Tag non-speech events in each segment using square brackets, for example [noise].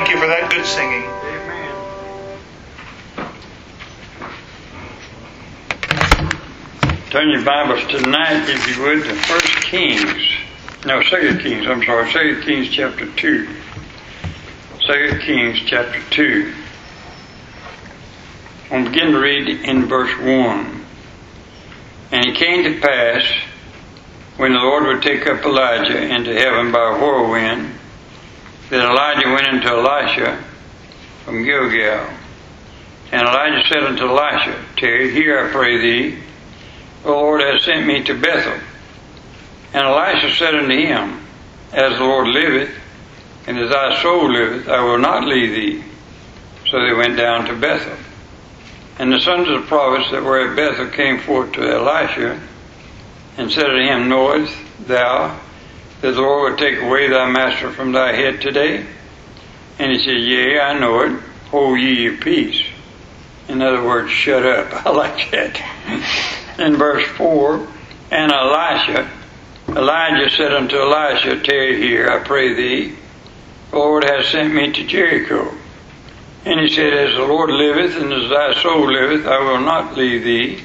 Thank you for that good singing. Amen. Turn your Bibles tonight, if you would, to First Kings. No, Second Kings. I'm sorry, Second Kings chapter two. Second Kings chapter two. I'll begin to read in verse one. And it came to pass when the Lord would take up Elijah into heaven by a whirlwind, that Elijah went unto Elisha from Gilgal. And Elijah said unto Elisha, Tarry here, I pray thee, the Lord has sent me to Bethel. And Elisha said unto him, As the Lord liveth, and as thy soul liveth, I will not leave thee. So they went down to Bethel. And the sons of the prophets that were at Bethel came forth to Elisha, and said unto him, Knowest thou the Lord would take away thy master from thy head today? And he said, Yea, I know it. Hold ye your peace. In other words, shut up. [laughs] I like that. In verse 4, and Elisha, Elijah said unto Elisha, Tarry here, I pray thee. The Lord has sent me to Jericho. And he said, As the Lord liveth, and as thy soul liveth, I will not leave thee.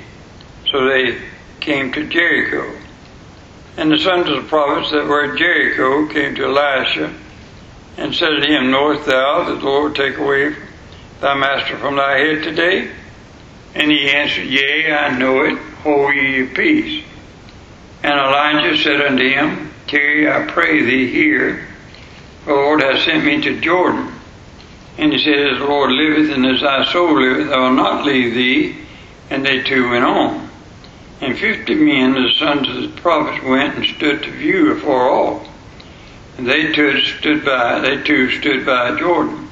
So they came to Jericho. And the sons of the prophets that were at Jericho came to Elisha and said to him, Knowest thou that the Lord take away thy master from thy head today? And he answered, Yea, I know it. Hold ye your peace. And Elijah said unto him, Tarry, I pray thee here. The Lord hath sent me to Jordan. And he said, As the Lord liveth and as thy soul liveth, I will not leave thee. And they two went on. And fifty men, the sons of the prophets, went and stood to view afar off. And they two stood by, they two stood by Jordan.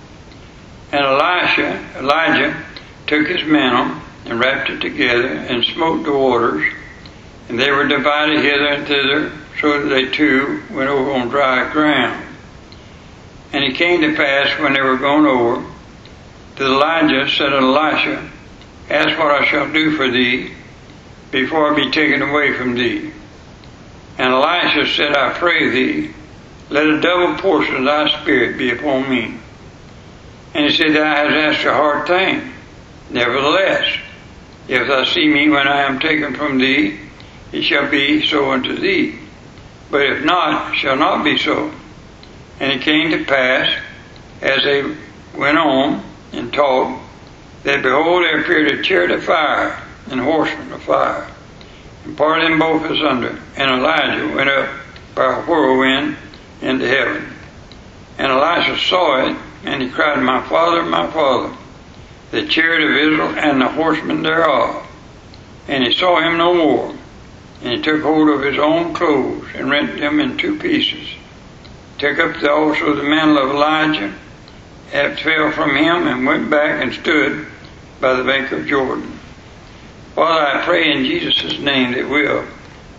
And Elisha, Elijah took his mantle and wrapped it together and smote the waters, and they were divided hither and thither, so that they two went over on dry ground. And it came to pass when they were gone over, that Elijah said unto Elisha, Ask what I shall do for thee before I be taken away from thee. And Elisha said, I pray thee, let a double portion of thy spirit be upon me. And he said, Thou hast asked a hard thing. Nevertheless, if thou see me when I am taken from thee, it shall be so unto thee. But if not, it shall not be so. And it came to pass, as they went on and talked, that behold, there appeared a chariot of fire and horsemen of fire, and parted them both asunder. And Elijah went up by a whirlwind into heaven. And Elisha saw it, and he cried, My father, my father, the chariot of Israel and the horsemen thereof. And he saw him no more. And he took hold of his own clothes and rent them in two pieces. Took up also the mantle of Elijah, it fell from him, and went back and stood by the bank of Jordan. Father, I pray in Jesus' name that we'll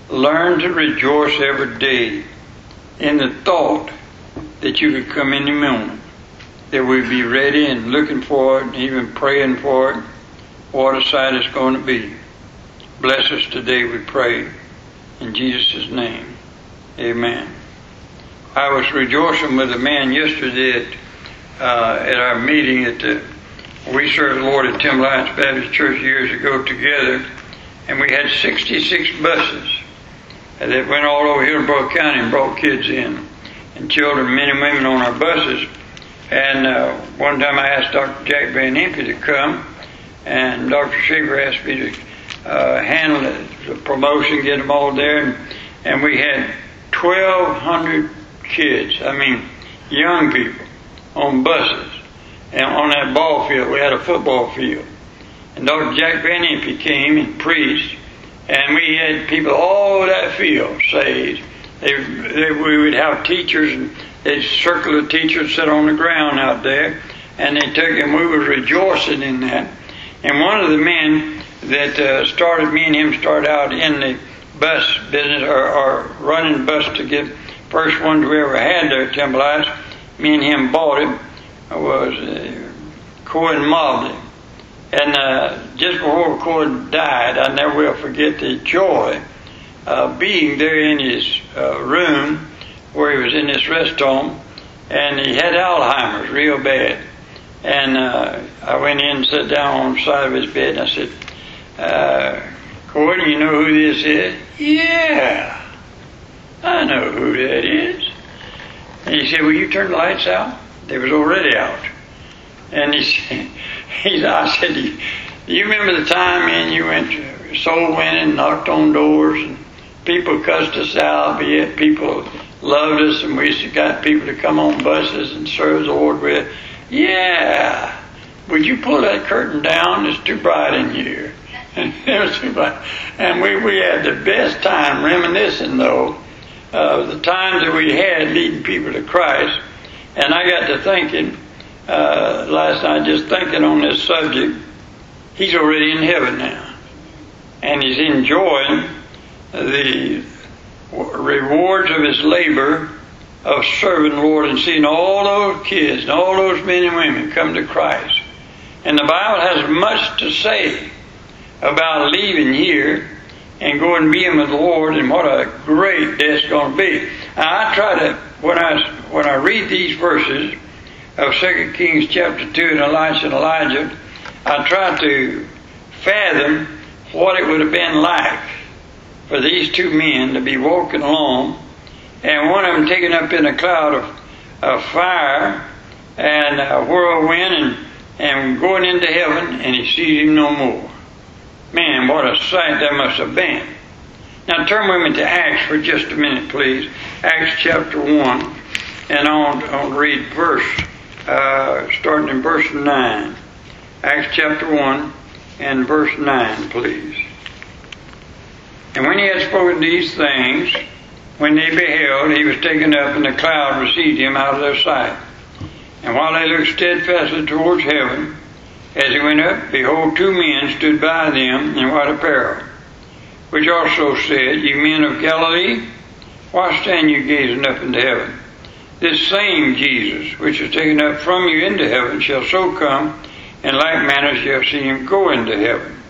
learn to rejoice every day in the thought that you could come any moment. That we'd be ready and looking for it, and even praying for it, what a sight it's going to be. Bless us today, we pray. In Jesus' name, amen. I was rejoicing with a man yesterday at, uh, at our meeting at the we served the Lord at Tim Lyons Baptist Church years ago together, and we had 66 buses that went all over Hillsborough County and brought kids in, and children, men and women on our buses. And uh, one time I asked Dr. Jack Van Impe to come, and Dr. Shaver asked me to uh, handle the promotion, get them all there, and, and we had 1,200 kids, I mean, young people, on buses. And on that ball field, we had a football field. And Dr. Jack Van Impe came and preached, and we had people all over that field saved. They, they, we would have teachers, and they'd circle the teachers, sit on the ground out there, and they took, and we was rejoicing in that. And one of the men that uh, started, me and him started out in the bus business, or, or running bus to get first ones we ever had there at Timberlights. Me and him bought it was uh, Cohen Mobley. And uh, just before Cohen died, I never will forget the joy of being there in his uh, room where he was in this rest home and he had Alzheimer's real bad. And uh, I went in and sat down on the side of his bed, and I said, uh, you know who this is? Yeah, I know who that is. And he said, Will you turn the lights out? They was already out. And he [laughs] said, he, I said, do you remember the time, man, you went soul winning, knocked on doors, and people cussed us out, but yet people loved us, and we used to got people to come on buses and serve the Lord with. Yeah. Would you pull that curtain down? It's too bright in here. [laughs] it was. And we, we had the best time reminiscing, though, of the times that we had leading people to Christ. And I got to thinking uh, last night, just thinking on this subject, he's already in heaven now. And he's enjoying the rewards of his labor of serving the Lord and seeing all those kids and all those men and women come to Christ. And the Bible has much to say about leaving here and going being with the Lord and what a great day it's going to be. Now, I try to, when I, when I read these verses of 2 Kings chapter 2 and Elisha and Elijah, I try to fathom what it would have been like for these two men to be walking along, and one of them taken up in a cloud of, of fire and a whirlwind and, and going into heaven, and he sees him no more. Man, what a sight that must have been. Now turn with me to Acts for just a minute, please. Acts chapter 1, and I'll, I'll read verse, uh, starting in verse 9. Acts chapter 1 and verse 9, please. And when he had spoken these things, when they beheld, he was taken up, and the cloud received him out of their sight. And while they looked steadfastly towards heaven, as he went up, behold, two men stood by them in white apparel, which also said, Ye men of Galilee, why stand you gazing up into heaven? This same Jesus, which is taken up from you into heaven, shall so come, in like manner have seen him go into heaven.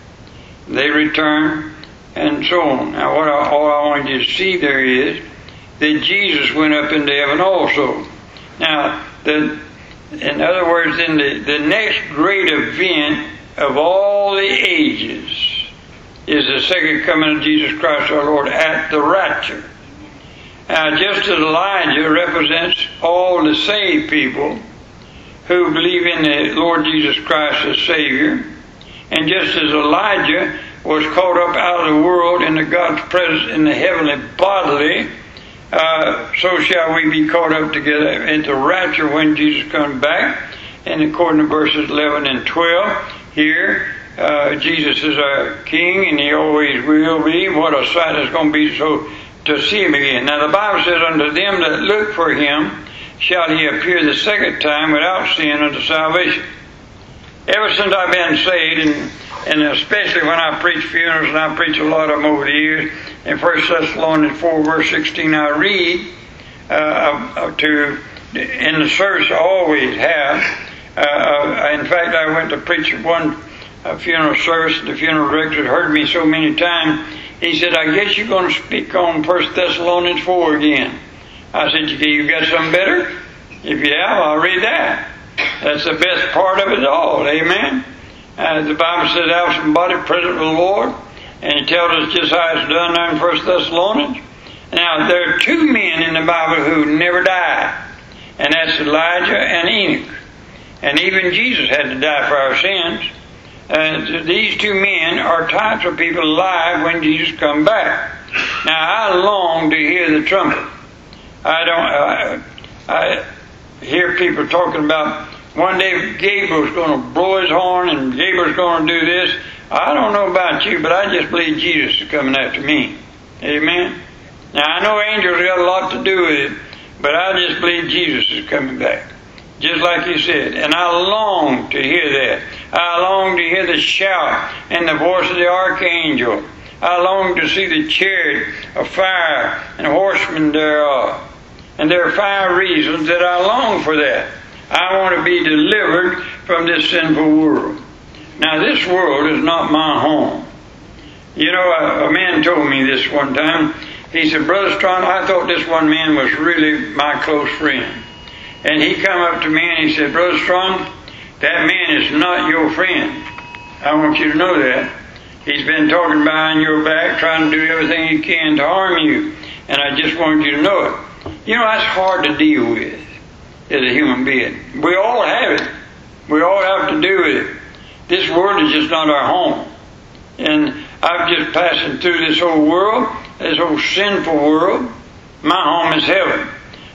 They return, and so on. Now, what I, all I want you to see there is that Jesus went up into heaven also. Now, the, in other words, in the, the next great event of all the ages is the second coming of Jesus Christ our Lord at the rapture. Now, just as Elijah represents all the saved people who believe in the Lord Jesus Christ as Savior, and just as Elijah was caught up out of the world into God's presence in the heavenly bodily, uh, so shall we be caught up together into rapture when Jesus comes back. And according to verses 11 and 12, here, uh, Jesus is our King and He always will be. What a sight it's going to be so to see Him again. Now the Bible says, unto them that look for Him shall He appear the second time without sin unto salvation. Ever since I've been saved and and especially when I preach funerals, and I preach a lot of them over the years. In 1 Thessalonians 4, verse 16, I read uh, to, in the service I always have. Uh, uh, in fact, I went to preach one uh, funeral service, the funeral director had heard me so many times. He said, I guess you're going to speak on 1 Thessalonians 4 again. I said, You got something better? If you have, I'll read that. That's the best part of it all. Amen. Uh, the Bible says, absent body present with the Lord. And it tells us just how it's done in 1 Thessalonians. Now, there are two men in the Bible who never died. And that's Elijah and Enoch. And even Jesus had to die for our sins. Uh, these two men are types of people alive when Jesus come back. Now, I long to hear the trumpet. I don't. I, I hear people talking about one day Gabriel's going to blow his horn and Gabriel's going to do this. I don't know about you, but I just believe Jesus is coming after me. Amen. Now I know angels got a lot to do with it, but I just believe Jesus is coming back. Just like you said. And I long to hear that. I long to hear the shout and the voice of the archangel. I long to see the chariot of fire and horsemen thereof. And there are five reasons that I long for that. I want to be delivered from this sinful world. Now, this world is not my home. You know, a, a man told me this one time. He said, Brother Straughn, I thought this one man was really my close friend. And he come up to me and he said, Brother Straughn, that man is not your friend. I want you to know that. He's been talking behind your back, trying to do everything he can to harm you. And I just wanted you to know it. You know, that's hard to deal with as a human being. We all have it. We all have to do with it. This world is just not our home. And I'm just passing through this whole world, this whole sinful world. My home is heaven.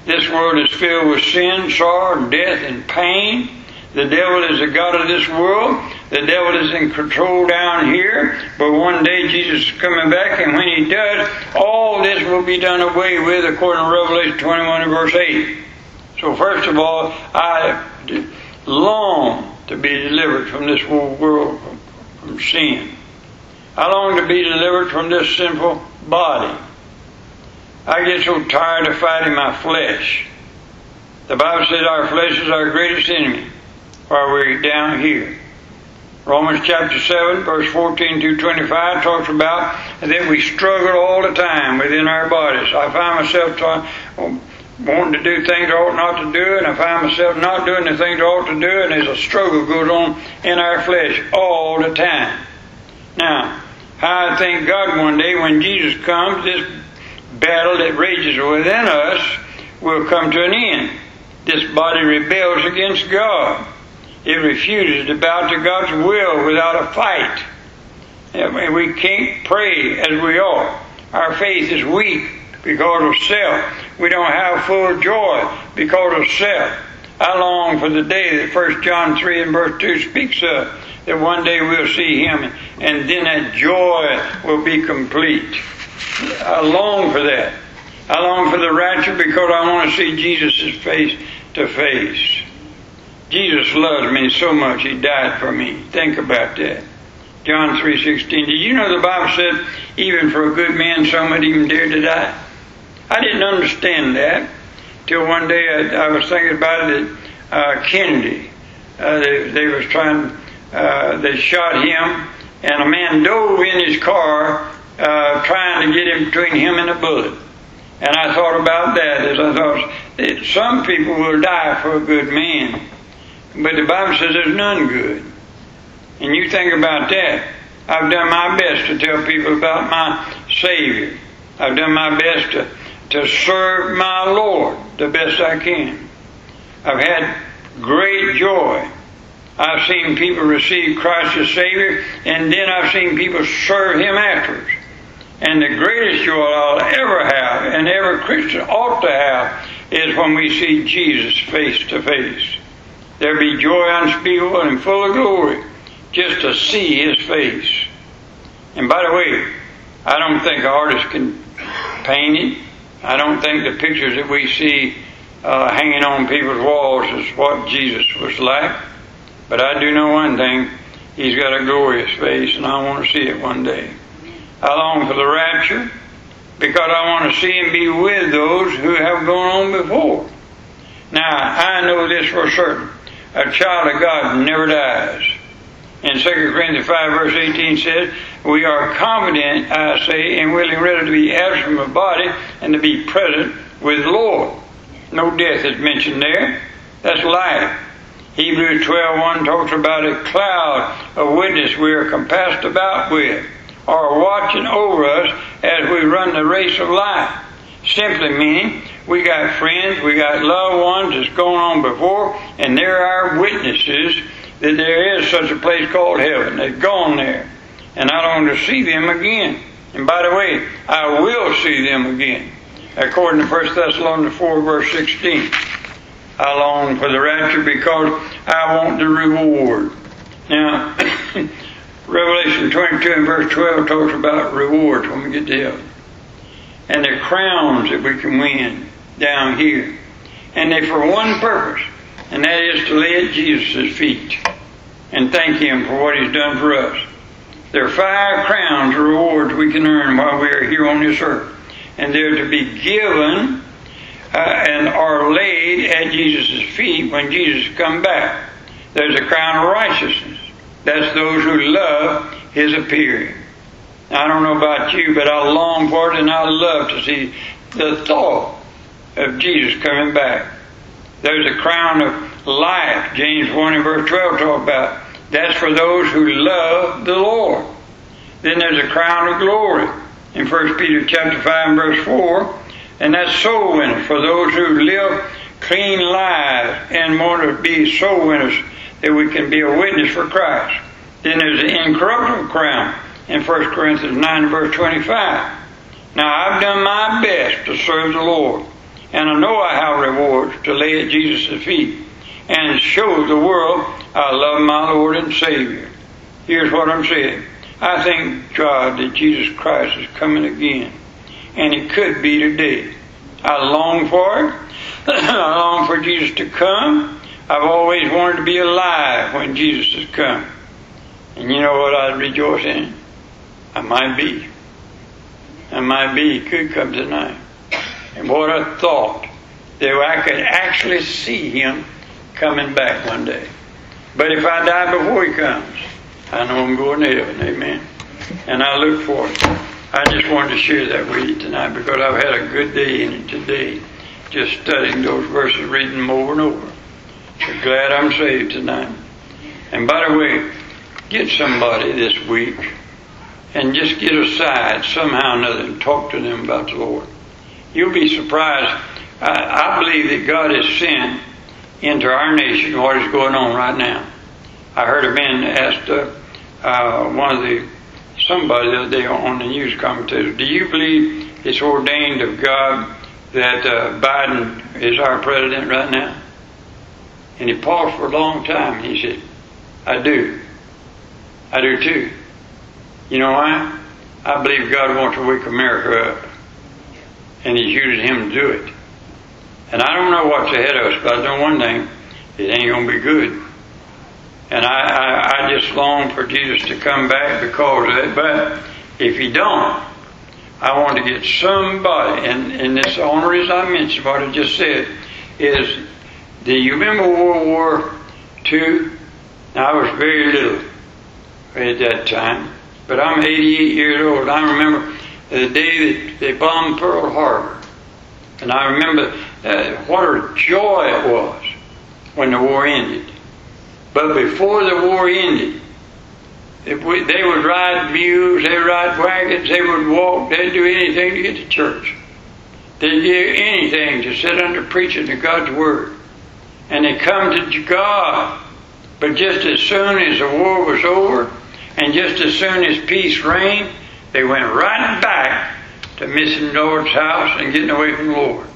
This world is filled with sin, sorrow, death, and pain. The devil is the God of this world. The devil is in control down here. But one day Jesus is coming back, and when he does, all this will be done away with according to Revelation 21 and verse 8. So first of all, I long to be delivered from this whole world, from sin. I long to be delivered from this sinful body. I get so tired of fighting my flesh. The Bible says our flesh is our greatest enemy while we're down here. Romans chapter 7, verse 14 to 25 talks about that we struggle all the time within our bodies. I find myself wanting to do things I ought not to do, and I find myself not doing the things I ought to do, and there's a struggle goes on in our flesh all the time. Now, I thank God one day when Jesus comes, this battle that rages within us will come to an end. This body rebels against God. It refuses to bow to God's will without a fight. We can't pray as we ought. Our faith is weak because of self. We don't have full joy because of self. I long for the day that 1 John 3 and verse 2 speaks of, that one day we'll see Him and then that joy will be complete. I long for that. I long for the rapture because I want to see Jesus' face to face. Jesus loves me so much, He died for me. Think about that. John 3.16. Did you know the Bible said, even for a good man, some would even dare to die? I didn't understand that till one day I, I was thinking about it uh, Kennedy. Uh, they, they was trying, uh, they shot him, and a man dove in his car uh, trying to get in between him and the bullet. And I thought about that as I thought, that some people will die for a good man, but the Bible says there's none good. And you think about that. I've done my best to tell people about my Savior. I've done my best to to serve my Lord the best I can. I've had great joy. I've seen people receive Christ as Savior, and then I've seen people serve Him afterwards. And the greatest joy I'll ever have, and every Christian ought to have, is when we see Jesus face to face. There'll be joy unspeakable and full of glory just to see His face. And by the way, I don't think artists can paint it. I don't think the pictures that we see uh, hanging on people's walls is what Jesus was like. But I do know one thing. He's got a glorious face, and I want to see it one day. I long for the rapture because I want to see and be with those who have gone on before. Now, I know this for certain. A child of God never dies. In 2 Corinthians 5 verse 18 says, We are confident, I say, and willing rather to be absent from the body and to be present with the Lord. No death is mentioned there. That's life. Hebrews 12.1 talks about a cloud of witness we are compassed about with, or watching over us as we run the race of life. Simply meaning we got friends, we got loved ones that's going on before, and they're our witnesses that there is such a place called heaven. They've gone there. And I long to see them again. And by the way, I will see them again. According to 1 Thessalonians 4 verse 16. I long for the rapture because I want the reward. Now, [coughs] Revelation 22 and verse 12 talks about rewards when we get to heaven. And the crowns that we can win down here. And they for one purpose, and that is to lay at Jesus' feet and thank Him for what He's done for us. There are five crowns or rewards we can earn while we are here on this earth, and they're to be given uh, and are laid at Jesus' feet when Jesus comes back. There's a crown of righteousness. That's those who love His appearing. I don't know about you, but I long for it and I love to see the thought of Jesus coming back. There's a crown of life. James 1 and verse 12 talk about. That's for those who love the Lord. Then there's a crown of glory in 1 Peter chapter 5 and verse 4. And that's soul winners for those who live clean lives and want to be soul winners that we can be a witness for Christ. Then there's the incorruptible crown in 1 Corinthians 9 verse 25. Now I've done my best to serve the Lord, and I know I have rewards to lay at Jesus' feet and show the world I love my Lord and Savior. Here's what I'm saying. I thank God that Jesus Christ is coming again, and it could be today. I long for it. [clears throat] I long for Jesus to come. I've always wanted to be alive when Jesus has come. And you know what I rejoice in? I might be. I might be. Could come tonight. And what a thought that I could actually see him coming back one day. But if I die before he comes, I know I'm going to heaven. Amen. And I look forward. I just wanted to share that with you tonight because I've had a good day in it today, just studying those verses, reading them over and over. So glad I'm saved tonight. And by the way, get somebody this week and just get aside somehow or another and talk to them about the Lord. You'll be surprised. I, I believe that God has sent into our nation what is going on right now. I heard a man asked uh, uh, one of the somebody the other day on the news commentator, "Do you believe it's ordained of God that uh, Biden is our president right now?" And he paused for a long time. And he said, "I do. I do too. You know why? I believe God wants to wake America up, and He's using Him to do it. And I don't know what's ahead of us, but I know one thing: it ain't going to be good. And I, I, I just long for Jesus to come back because of it. But if He don't, I want to get somebody, and, and this only reason I mentioned what I just said is, do you remember World War II? I was very little at that time, but I'm 88 years old. I remember the day that they bombed Pearl Harbor, and I remember uh, what a joy it was when the war ended. But before the war ended, we, they would ride mules, they would ride wagons, they would walk, they'd do anything to get to church. They'd do anything to sit under preaching of God's Word. And they come to God. But just as soon as the war was over, and just as soon as peace reigned, they went right back to missing the Lord's house and getting away from the Lord.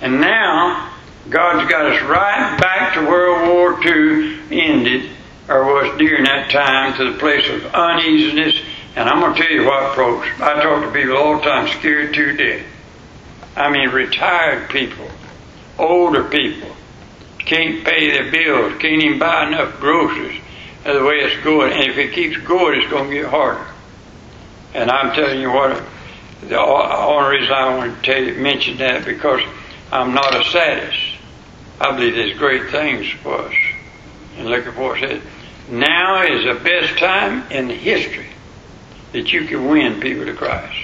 And now, God's got us right back to World War II ended, or was during that time, to the place of uneasiness. And I'm going to tell you what, folks, I talk to people all the time scared to death. I mean, retired people, older people, can't pay their bills, can't even buy enough groceries the way it's going. And if it keeps going, it's going to get harder. And I'm telling you what, the only reason I want to you, mention that because I'm not a sadist. I believe there's great things for us. And look at what it said. Now is the best time in history that you can win people to Christ.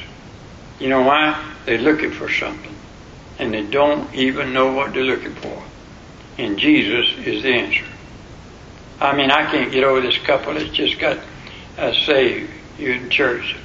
You know why? They're looking for something. And they don't even know what they're looking for. And Jesus is the answer. I mean, I can't get over this couple that just got uh, saved here in church.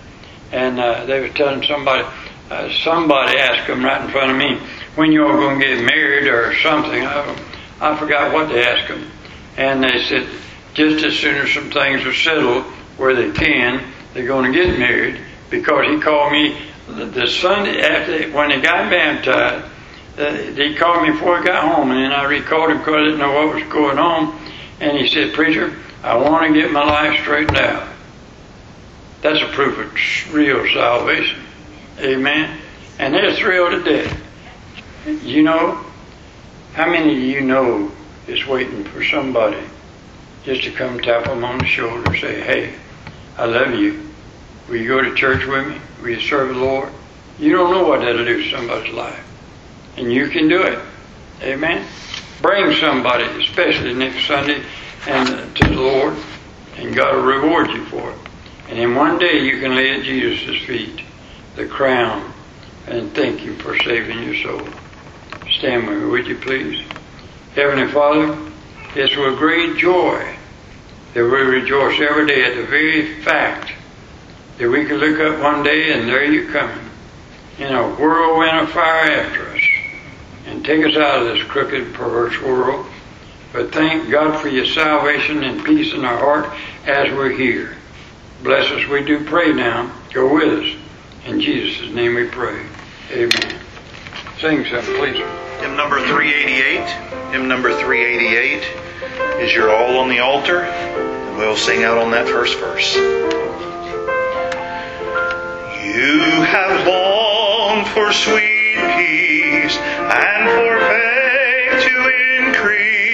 And uh, they were telling somebody, uh, somebody asked them right in front of me, when you all going to get married or something. I, I forgot what they asked them. And they said, just as soon as some things are settled where they can, they're going to get married because he called me the, Sunday after when they got baptized. Uh, he called me before I got home, and then I recalled him because I didn't know what was going on. And he said, Preacher, I want to get my life straightened out. That's a proof of real salvation. Amen. And they're thrilled to death. You know, how many of you know is waiting for somebody just to come tap them on the shoulder and say, Hey, I love you. Will you go to church with me? Will you serve the Lord? You don't know what that'll do to somebody's life. And you can do it. Amen. Bring somebody, especially next Sunday, and to the Lord, and God will reward you for it. And in one day you can lay at Jesus' feet the crown and thank Him for saving your soul. Stand with me, would you please? Heavenly Father, it's with great joy that we rejoice every day at the very fact that we can look up one day and there you come in a whirlwind of fire after us and take us out of this crooked, perverse world. But thank God for your salvation and peace in our heart as we're here. Bless us, we do pray now. Go with us. In Jesus' name we pray. Amen. Sing something, please. Hymn number 388. Hymn number 388 is You're All on the Altar. And we'll sing out on that first verse. You have longed for sweet peace and for faith to increase.